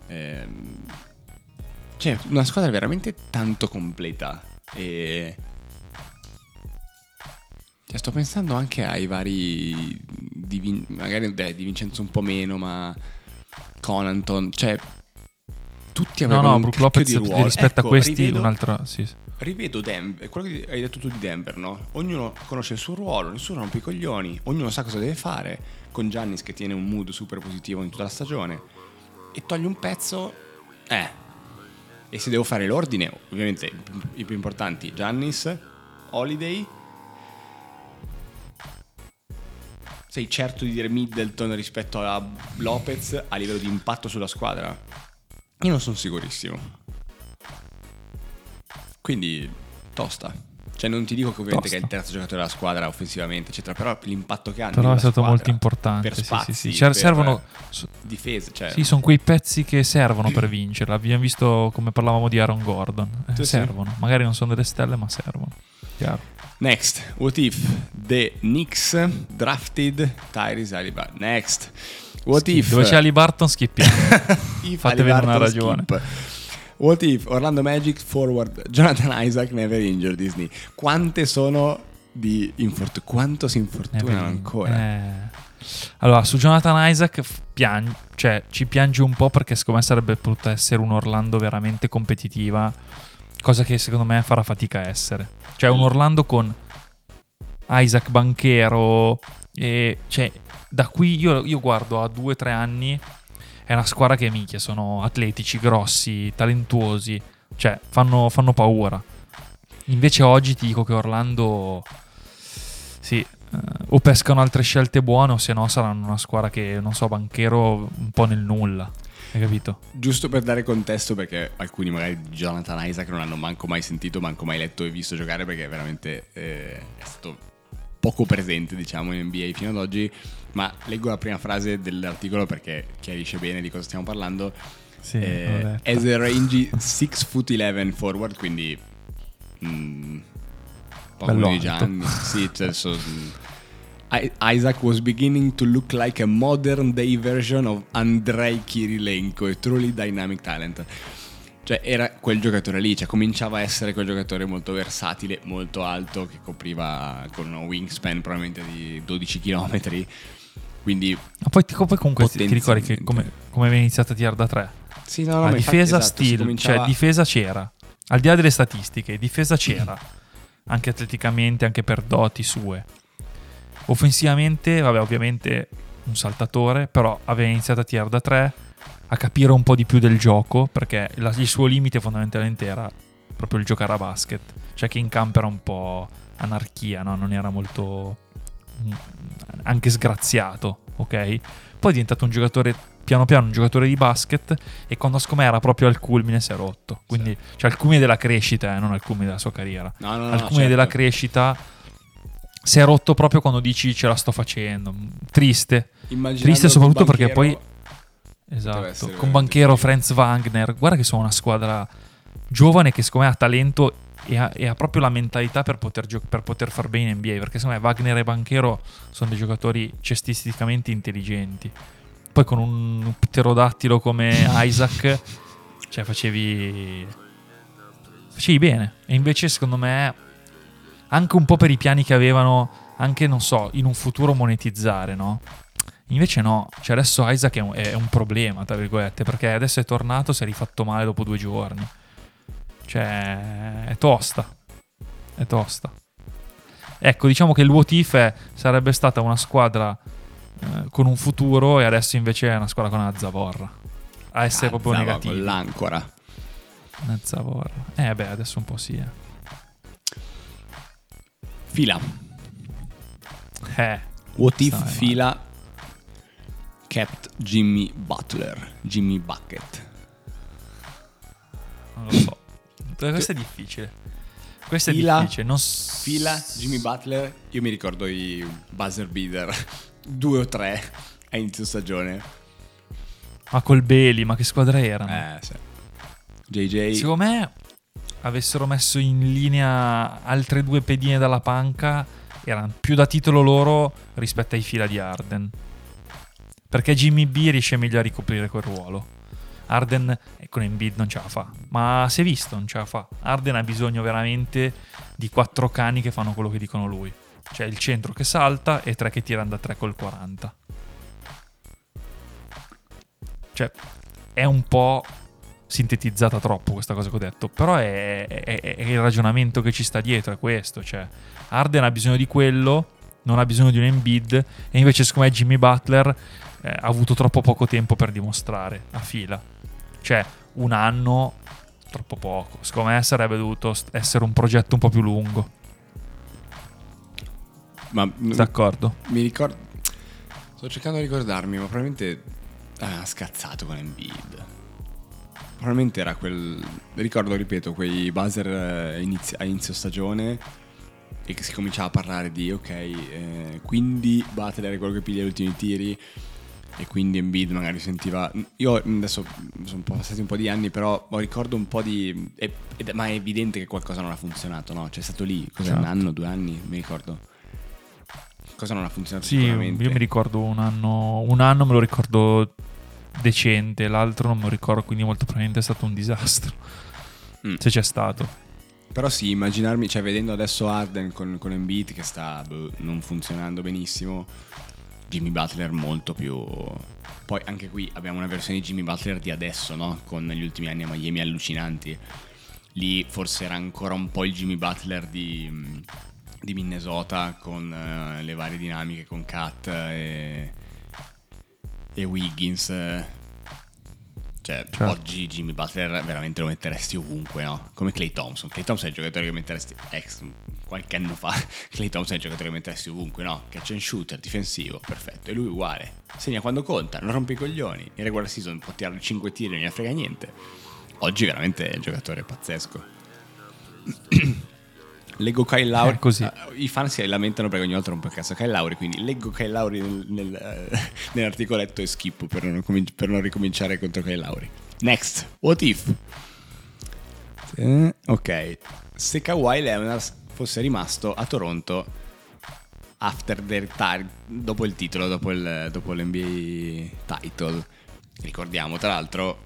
ehm, cioè, una squadra veramente tanto completa. E. Cioè, sto pensando anche ai vari. Di Vin- magari dai, di Vincenzo un po' meno, ma. Conanton, cioè. Tutti No, avevano no, un Brook Lopez di ruolo. rispetto Ecco, a questi, rivedo- un'altra. Sì. sì. Rivedo Denver, quello che hai detto tu di Denver, no? Ognuno conosce il suo ruolo, nessuno rompe i coglioni, ognuno sa cosa deve fare, con Giannis che tiene un mood super positivo in tutta la stagione, e togli un pezzo, eh. E se devo fare l'ordine, ovviamente i più importanti, Giannis, Holiday, sei certo di dire Middleton rispetto a Lopez a livello di impatto sulla squadra? Io non sono sicurissimo. Quindi tosta. Cioè non ti dico che ovviamente Tosta. che è il terzo giocatore della squadra offensivamente, eccetera, però l'impatto che ha Però è stato molto importante. Per sì, spazi, sì, sì. Cer- per servono. difese, cioè Sì, sono quei pezzi che servono per vincere. Abbiamo visto come parlavamo di Aaron Gordon. Eh, Sì, sì. servono. Magari non sono delle stelle, ma servono. Chiaro. Next, what if the Knicks drafted Tyrese Haliburton? Next. What Schip. if Dove c'è Ali Barton, schippiamo. if Fatevene una ragione. skip? What if Orlando Magic forward Jonathan Isaac never injured Disney? Quante sono di infortuni? Quanto si infortunano ancora? Eh. Allora, su Jonathan Isaac f- pian- cioè, ci piangi un po' perché secondo me sarebbe potuta essere un Orlando veramente competitiva, cosa che secondo me farà fatica a essere. Cioè un Orlando con Isaac Banchero. E, cioè, da qui io, io guardo a due o tre anni. È una squadra che minchia, sono atletici, grossi, talentuosi. Cioè, fanno, fanno paura. Invece oggi ti dico che Orlando. Sì, eh, o pescano altre scelte buone, o se no saranno una squadra che, non so, banchero un po' nel nulla. Hai capito? Giusto per dare contesto, perché alcuni magari di Jonathan Isaac non hanno manco mai sentito, manco mai letto e visto giocare, perché veramente eh, è stato poco presente, diciamo, in NBA fino ad oggi. Ma leggo la prima frase dell'articolo perché chiarisce bene di cosa stiamo parlando. Sì, eh, as a rangy 6 foot 11 forward, quindi mm, poco Bello di alto. Gianni. sì, cioè, so- mm, Isaac was beginning to look like a modern day version of Andrei Kirilenko, a truly dynamic talent. Cioè era quel giocatore lì, cioè cominciava a essere quel giocatore molto versatile, molto alto, che copriva con un wingspan probabilmente di 12 km. Quindi Ma poi, ti- poi comunque ti, ti ricordi che come, come aveva iniziato a tirare da tre? sì, no, no, La difesa esatto, stile, cominciava- cioè difesa c'era. Al di là delle statistiche, difesa c'era. anche atleticamente, anche per doti sue. Offensivamente, vabbè, ovviamente un saltatore, però aveva iniziato a tirare da tre, a capire un po' di più del gioco, perché la- il suo limite fondamentalmente era proprio il giocare a basket. Cioè che in campo era un po' anarchia, no? Non era molto... mm, anche sgraziato, ok? Poi è diventato un giocatore, piano piano un giocatore di basket e quando secondo me era proprio al culmine si è rotto. Quindi, cioè al culmine della crescita, eh, non al culmine della sua carriera. No, no, no, al culmine certo. della crescita si è rotto proprio quando dici ce la sto facendo. Triste. Immaginando Triste soprattutto perché poi... Esatto, con Banchero. Franz Wagner, guarda che sono una squadra giovane che secondo me ha talento e ha, e ha proprio la mentalità per poter, gio- per poter far bene in NBA, perché secondo me Wagner e Banchero sono dei giocatori cestisticamente intelligenti. Poi con un pterodattilo come Isaac, cioè facevi... facevi bene. E invece secondo me, anche un po' per i piani che avevano, anche non so, in un futuro monetizzare, no? Invece no, cioè adesso Isaac è un, è un problema, tra virgolette, perché adesso è tornato, si è rifatto male dopo due giorni. Cioè, è tosta. È tosta. Ecco, diciamo che il what if sarebbe stata una squadra eh, con un futuro e adesso invece è una squadra con una zavorra. A essere proprio Alzava negativo. Con l'ancora. Una zavorra. Eh beh, adesso un po' sì. Eh. Fila. Eh, What if fila kept Jimmy Butler? Jimmy Bucket. non lo so. Questo è difficile. Questo è Fila- difficile. Non s- Fila Jimmy Butler. Io mi ricordo i buzzer beater. Due o tre a inizio stagione. Ma col Beli, ma che squadra erano? Eh, sì. JJ. Secondo me avessero messo in linea altre due pedine dalla panca, erano più da titolo loro rispetto ai fila di Arden. Perché Jimmy B riesce meglio a ricoprire quel ruolo. Arden eh, con Embiid non ce la fa, ma si è visto, non ce la fa. Arden ha bisogno veramente di quattro cani che fanno quello che dicono lui. Cioè il centro che salta e tre che tirano da tre col 40. Cioè, è un po' sintetizzata troppo questa cosa che ho detto, però è, è- è il ragionamento che ci sta dietro, è questo, cioè Arden ha bisogno di quello, non ha bisogno di un Embiid e invece secondo me Jimmy Butler eh, ha avuto troppo poco tempo per dimostrare a fila. Cioè, un anno troppo poco. Secondo me sarebbe dovuto essere un progetto un po' più lungo. Ma D'accordo. mi ricordo. Sto cercando di ricordarmi, ma probabilmente ha scazzato con Embiid. Probabilmente era quel. Ricordo, ripeto, quei buzzer eh, a inizio stagione e che si cominciava a parlare di ok, eh, quindi Butler è quello che piglia gli ultimi tiri e quindi Embiid magari sentiva io adesso sono un passati un po' di anni però ho ricordo un po' di è- ed- ma è evidente che qualcosa non ha funzionato no? c'è stato lì cos'è un Certo. anno due anni mi ricordo cosa non ha funzionato Sì, io mi ricordo un anno, un anno me lo ricordo decente, l'altro non me lo ricordo, quindi molto probabilmente è stato un disastro. Mm. Se c'è stato. Però sì, immaginarmi, cioè vedendo adesso Arden con, con Embiid che sta boh, non funzionando benissimo, Jimmy Butler molto più... Poi anche qui abbiamo una versione di Jimmy Butler di adesso, no? Con gli ultimi anni a Miami allucinanti. Lì forse era ancora un po' il Jimmy Butler di, di Minnesota con eh, le varie dinamiche con Kat e, e Wiggins. Cioè, Certo. oggi Jimmy Butler veramente lo metteresti ovunque, no? Come Clay Thompson. Clay Thompson è il giocatore che metteresti ex qualche anno fa. Clay Thompson è il giocatore che metteresti ovunque, no? Catch and shooter, difensivo, perfetto. E lui uguale. Segna quando conta, non rompe i coglioni. In regular season può tirare 5 tiri, non ne frega niente. Oggi veramente è un giocatore pazzesco. Leggo Kyle Lauri. Eh, così. eh, I fan si lamentano perché ogni volta rompe il cazzo Kyle Lauri. Quindi leggo Kyle Lauri nel, nel, eh, nell'articoletto e schippo per non, comin- per non ricominciare contro Kyle Lauri. Next, what if? Eh, ok, se Kawhi Leonard fosse rimasto a Toronto after the retire, dopo il titolo, dopo, il, dopo l'NBA title, ricordiamo tra l'altro,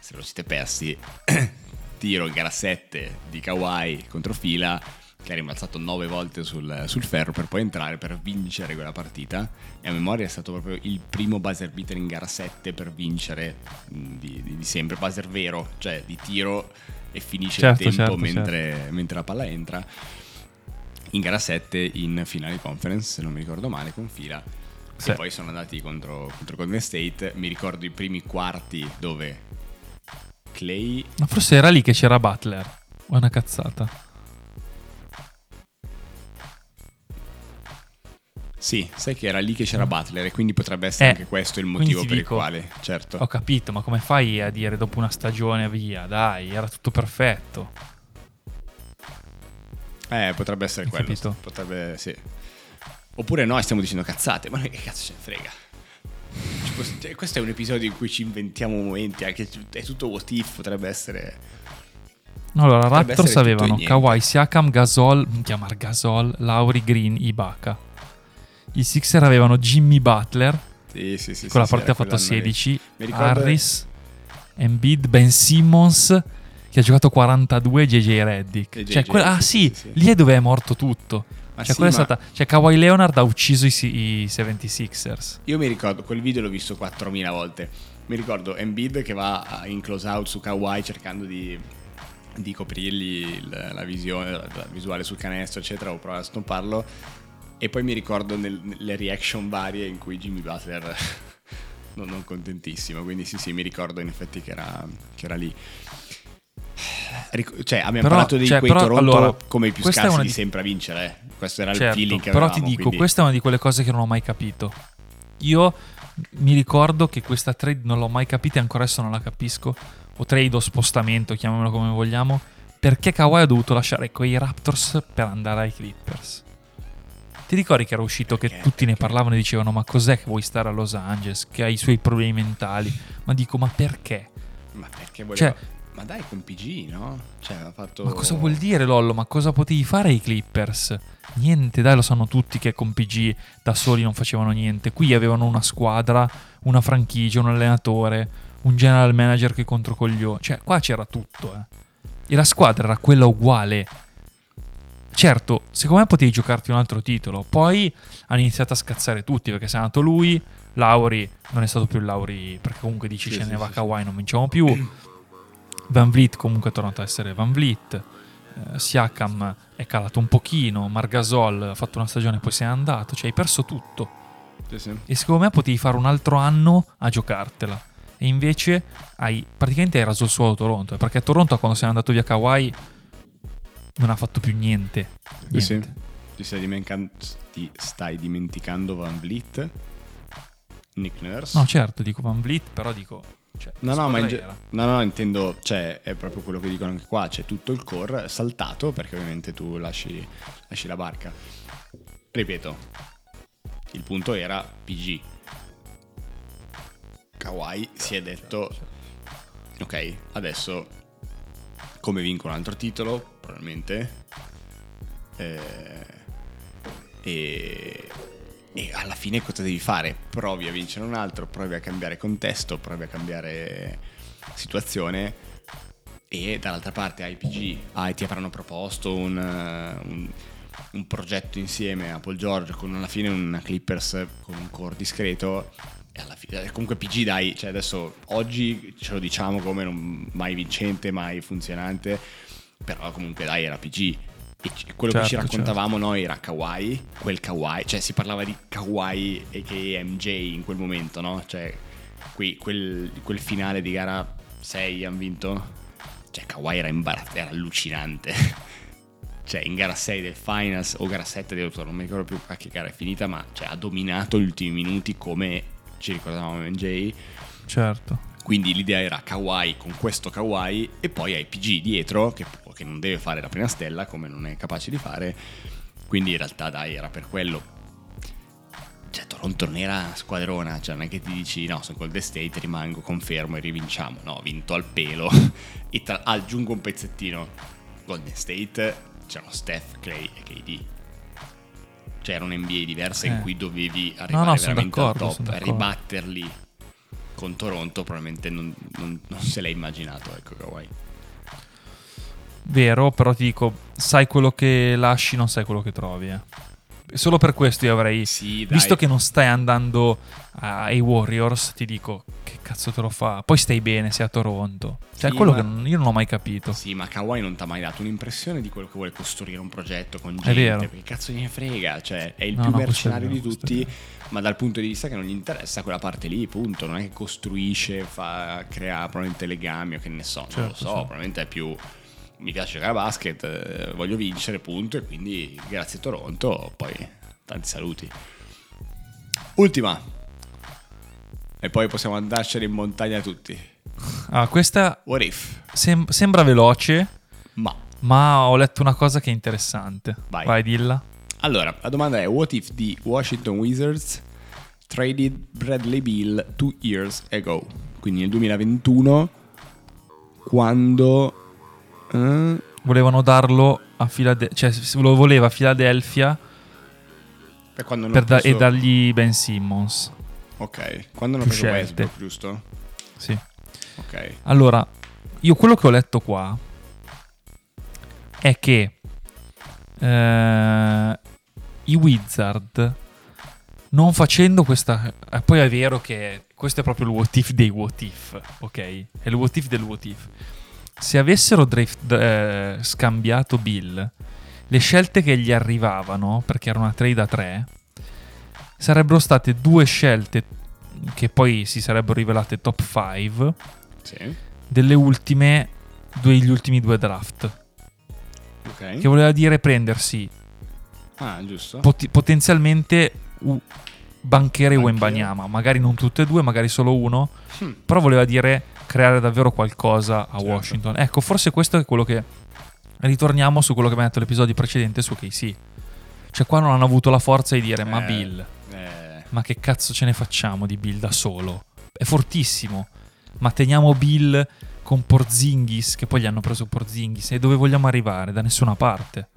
se lo siete persi, tiro in gara 7 di Kawhi contro fila che ha rimbalzato 9 volte sul, sul ferro per poi entrare per vincere quella partita. E a memoria è stato proprio il primo buzzer beater in gara 7 per vincere di, di- di sempre, buzzer vero, cioè di tiro e finisce Certo, il tempo certo, mentre, mentre la palla entra. In gara 7 in finale conference se non mi ricordo male con fila Sì. e poi sono andati contro, contro Golden State. Mi ricordo i primi quarti dove Clay Ma forse era lì che c'era Butler. O una cazzata. Sì, sai che era lì che c'era Butler e quindi potrebbe essere Eh, anche questo il motivo ti per dico- il quale, certo. Ho capito, ma come fai a dire dopo una stagione via? Dai, era tutto perfetto. Eh, potrebbe essere Hai quello. capito? Potrebbe, sì. Oppure no, stiamo dicendo cazzate, ma noi che cazzo ce ne frega? Questo è un episodio in cui ci inventiamo momenti, anche è tutto what if, potrebbe essere... Allora, Raptors avevano. Kawhi, Siakam, Gasol, chiamar Gasol, Lauri, Green, Ibaka. I Sixer avevano Jimmy Butler, Sì, sì, sì. quella sì, partita ha fatto quell'anno lì. 16, Mi ricordo- Harris, Embiid, Ben Simmons, che ha giocato 42, JJ Reddick. Cioè, que- ah sì. lì è dove è morto tutto. Ma Cioè, sì, è ma stata. Cioè, Kawhi Leonard ha ucciso i, i 76ers. Io mi ricordo, quel video l'ho visto 4.000 volte. Mi ricordo Embiid che va a- in close out su Kawhi cercando di, di coprirgli il- la visione, la, la visuale sul canestro, eccetera, o provare a stomparlo. E poi mi ricordo nel- nelle reaction varie in cui Jimmy Butler non, non contentissimo. Quindi sì, sì, mi ricordo in effetti che era, che era lì. Cioè, abbiamo Però- parlato di cioè, quei però, Toronto allora, come i più scarsi di di- sempre a vincere. eh. Questo era il Certo, feeling che però avevamo. ti dico, quindi- questa è una di quelle cose che non ho mai capito. Io mi ricordo che questa trade non l'ho mai capita e ancora adesso non la capisco. O trade o spostamento, chiamiamolo come vogliamo. Perché Kawhi ha dovuto lasciare quei Raptors per andare ai Clippers? Ti ricordi che era uscito che Perché? tutti ne parlavano e dicevano ma cos'è che vuoi stare a Los Angeles? Che ha i suoi problemi mentali. Ma dico ma perché? Ma perché voleva... Cioè- ma dai, con PG, no? Cioè, ha fatto... Ma cosa vuol dire Lollo? Ma cosa potevi fare ai Clippers? Niente, dai, lo sanno tutti che con PG da soli non facevano niente. Qui avevano una squadra, una franchigia, un allenatore, un general manager che controcogliò. Cioè, qua c'era tutto, eh. E la squadra era quella uguale. Certo, secondo me potevi giocarti un altro titolo. Poi hanno iniziato a scazzare tutti perché se è nato lui, Lauri non è stato più Lauri perché comunque dici Sì, ce sì, ne va sì, Kawhi, non vinciamo più. Van Vliet comunque è tornato a essere Van Vliet. Eh, Siakam è calato un pochino. Margasol ha fatto una stagione e poi se n'è andato. Cioè hai perso tutto. Sì, sì. E secondo me potevi fare un altro anno a giocartela. E invece hai praticamente hai raso il suolo Toronto. eh, Perché Toronto quando se n'è andato via Kawhi non ha fatto più niente. Sì, sì. Niente. Ti stai, dimenticando, ti stai dimenticando Van Vliet, Nick Nurse. No, certo, dico Van Vliet, però dico... Cioè, No, no, ma in ge- no, no, intendo, cioè, è proprio quello che dicono anche qua, c'è tutto il core saltato perché ovviamente tu lasci, lasci la barca. Ripeto, il punto era PG. Kawhi si è detto, ok, adesso come vinco un altro titolo, probabilmente, eh, e, e alla fine cosa devi fare? Provi a vincere un altro, provi a cambiare contesto, provi a cambiare situazione. E dall'altra parte IPG ah, ti avranno proposto un, eh, un- un progetto insieme a Paul George con alla fine una Clippers con un core discreto. E alla fine comunque PG dai cioè adesso oggi ce lo diciamo come non mai vincente mai funzionante però comunque dai era PG Quello che ci Certo, raccontavamo noi era Kawhi, quel Kawhi, cioè si parlava di Kawhi e che MJ in quel momento, no? Cioè, qui, quel, quel finale di gara 6 hanno vinto. Cioè, Kawhi era imbarazzato, era allucinante. cioè, in gara 6 del finals o gara 7 del non mi ricordo più a che gara è finita, ma cioè, ha dominato gli ultimi minuti come ci ricordavamo MJ. Certo. Quindi l'idea era Kawhi con questo Kawhi e poi hai PG dietro che, che non deve fare la prima stella come non è capace di fare. Quindi in realtà dai era per quello. Cioè Toronto non era squadrona, cioè non è che ti dici no sono Golden State, rimango, confermo e rivinciamo. No, vinto al pelo e tra- aggiungo un pezzettino. Golden State c'erano Steph, Clay e KD. Cioè era un NBA diversa in Eh. cui dovevi arrivare no, sono veramente al top, ribatterli con Toronto probabilmente non, non- non se l'ha immaginato, ecco Kawhi. Vero, però ti dico, sai quello che lasci, non sai quello che trovi. eh. Solo per questo io avrei... Sì. Visto che non stai andando ai Warriors, ti dico, che cazzo te lo fa? Poi stai bene, sei a Toronto. Cioè, Sì, è quello ma- che non- io non ho mai capito. Sì, ma Kawhi non ti ha mai dato un'impressione di quello che vuole costruire un progetto con È gente. vero. Perché cazzo gliene frega? Cioè, è il No, più no, è mercenario di è tutti, ma dal punto di vista che non gli interessa quella parte lì, punto. Non è che costruisce, fa, crea probabilmente legami o che ne so, non lo Certo, so. certo. Probabilmente è più. Mi piace giocare a basket, eh, voglio vincere, punto. E quindi grazie Toronto, poi tanti saluti. Ultima. E poi possiamo andarcene in montagna tutti. Ah, questa What if? sem- sembra veloce, Ma ma ho letto una cosa che è interessante. Vai. Vai, dilla. Allora, la domanda è: What if the Washington Wizards traded Bradley Bill two years ago? Quindi nel 2021, quando. Eh, Volevano darlo a Philadelphia, cioè lo voleva a quando hanno per da- preso- e dargli Ben Simmons. Ok, quando hanno preso. Westbrook, giusto? Sì. Ok. Allora, io quello che ho letto qua è che eh, i Wizard non facendo questa... eh, poi è vero che questo è proprio il what if dei what if, ok? È il what if del what if. Se avessero draft- eh, scambiato Bill, le scelte che gli arrivavano, perché era una trade a 3, sarebbero state due scelte che poi si sarebbero rivelate top 5 Sì. delle ultime due, gli ultimi due draft. Ok. Che voleva dire prendersi Ah, poti- potenzialmente u- Banchero e. Wembanyama, magari non tutte e due, magari solo uno, Hmm. però voleva dire creare davvero qualcosa a Certo. Washington. Ecco, forse questo è quello che ritorniamo su quello che abbiamo detto l'episodio precedente su KC. Cioè qua non hanno avuto la forza di dire "Ma Eh, Bill, eh, ma che cazzo ce ne facciamo di Bill da solo? È fortissimo. Ma teniamo Bill con Porzingis, che poi gli hanno preso Porzingis, e dove vogliamo arrivare? Da nessuna parte.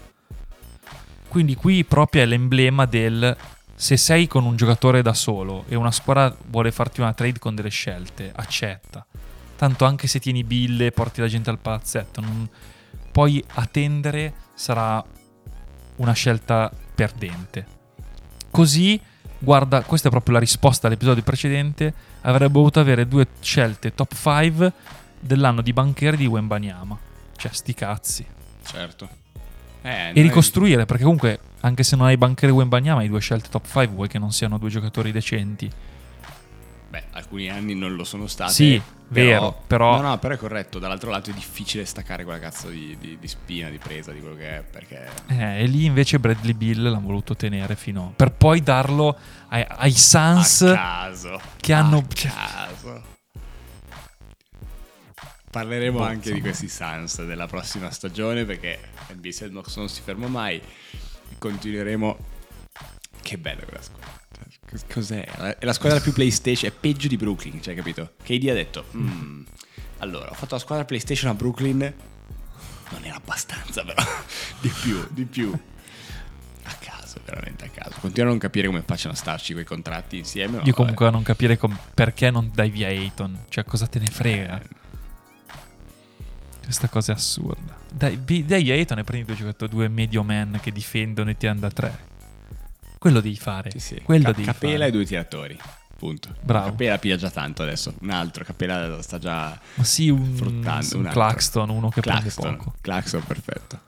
Quindi qui proprio è l'emblema del se sei con un giocatore da solo e una squadra vuole farti una trade con delle scelte, accetta. Tanto anche se tieni Bill e porti la gente al palazzetto, non- poi attendere sarà una scelta perdente. Così, guarda, questa è proprio la risposta all'episodio precedente, avrebbe dovuto avere due scelte top 5 dell'anno di banchieri di Wembanyama. Cioè, sti cazzi. certo. Eh, E ricostruire, perché comunque, anche se non hai banchieri Wembanyama, hai due scelte top 5, vuoi che non siano due giocatori decenti. Beh, alcuni anni non lo sono stati. Sì, vero, però- No, no, però è corretto. Dall'altro lato è difficile staccare quella cazzo di, di- di spina, di presa, di quello che è, perché... Eh, e lì invece Bradley Bill l'hanno voluto tenere fino... Per poi darlo ai, ai Suns A caso. che hanno... A caso. Parleremo Boh, anche di questi Suns della prossima stagione perché NBA Sandbox non si ferma mai. Continueremo. Che bella quella squadra. Cos- Cos'è? È la squadra più PlayStation, è peggio di Brooklyn, cioè, capito? KD ha detto, "Mm, allora, ho fatto la squadra PlayStation a Brooklyn, non era abbastanza però, di più, di più. A caso, veramente a caso. Continuo a non capire come facciano a starci quei contratti insieme. Io vabbè. comunque a non capire com- perché non dai via Ayton. Cioè, cosa te ne frega? Eh, Questa cosa è assurda. Dai, vi- dai Ayton e prendi due giocatori, due medio man che difendono e tirano da tre. Quello devi fare. Sì, sì. Quello Ca- devi Capela fare. e due tiratori. Punto. Bravo. Capela piglia già tanto adesso. Un altro. Capela sta già Ma sì, un, fruttando. un un. Claxton, uno che Claxton. prende poco. Claxton, perfetto.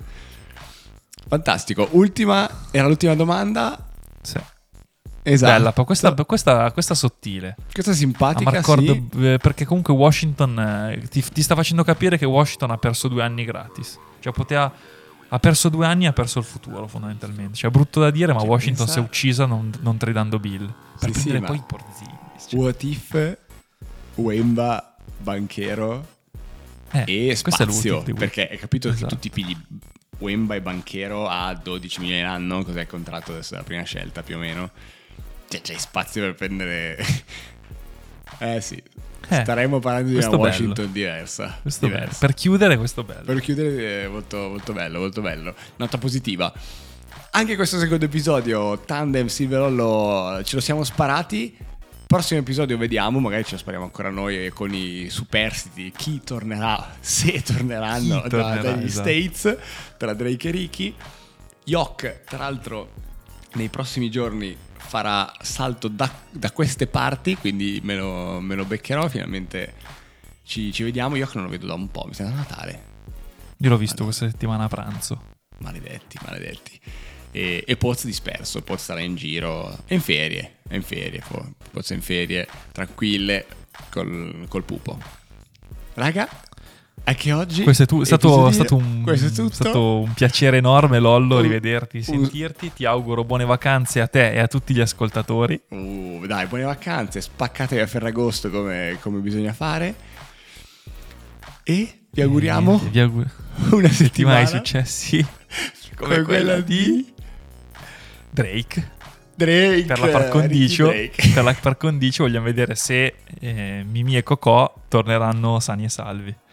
Fantastico. Ultima, era l'ultima domanda. Sì. Esatto. Bella, questa, questa, questa sottile. Questa simpatica, Marcord, sì. eh, perché comunque Washington eh, ti, ti sta facendo capire che Washington ha perso due anni gratis. Cioè poteva... Ha perso due anni e ha perso il futuro fondamentalmente. Cioè brutto da dire, ma Cioè, Washington pensa- si è uccisa non, non tradando Bill. Per Sì, sì, prendere ma- poi i Porzingis. Cioè, What if Wemba, banchero eh, e spazio? Perché hai capito Esatto. che tu ti pigli Wemba e banchero a 12 milioni l'anno? Cos'è il contratto adesso? La prima scelta più o meno? Cioè c'hai spazio per prendere... eh sì, Eh, staremmo parlando di una bello. Washington diversa. Diversa. Per chiudere, questo bello. Per chiudere, è molto, molto bello, molto bello. Nota positiva. Anche questo secondo episodio, Tandem Silverollo, ce lo siamo sparati. Prossimo episodio vediamo, magari ce lo spariamo ancora noi con i superstiti. Chi tornerà, se torneranno Chi da- tornerà, dagli esatto. States, tra Drake e Ricky. Yok, tra l'altro, nei prossimi giorni farà salto da, da queste parti, quindi me lo, me lo beccherò. Finalmente ci, ci vediamo. Yok non lo vedo da un po', mi sembra Natale. Io l'ho visto questa settimana a pranzo. Maledetti, maledetti. E, e Poz disperso, Poz sarà in giro, è in ferie, è in ferie, Po- Poz è in ferie, tranquille, col, col pupo. Raga, anche oggi... Questo è, tu- è stato, stato un, è stato un piacere enorme, Lollo, Un- rivederti, sentirti. Ti auguro buone vacanze a te e a tutti gli ascoltatori. Uh, dai, buone vacanze, spaccatevi a Ferragosto come, come bisogna fare. E vi auguriamo E vi auguro una settimana di successi come quella di Drake. Drake. Per la par Ricky condicio, per la par condicio vogliamo vedere se eh, Mimi e Cocò torneranno sani e salvi.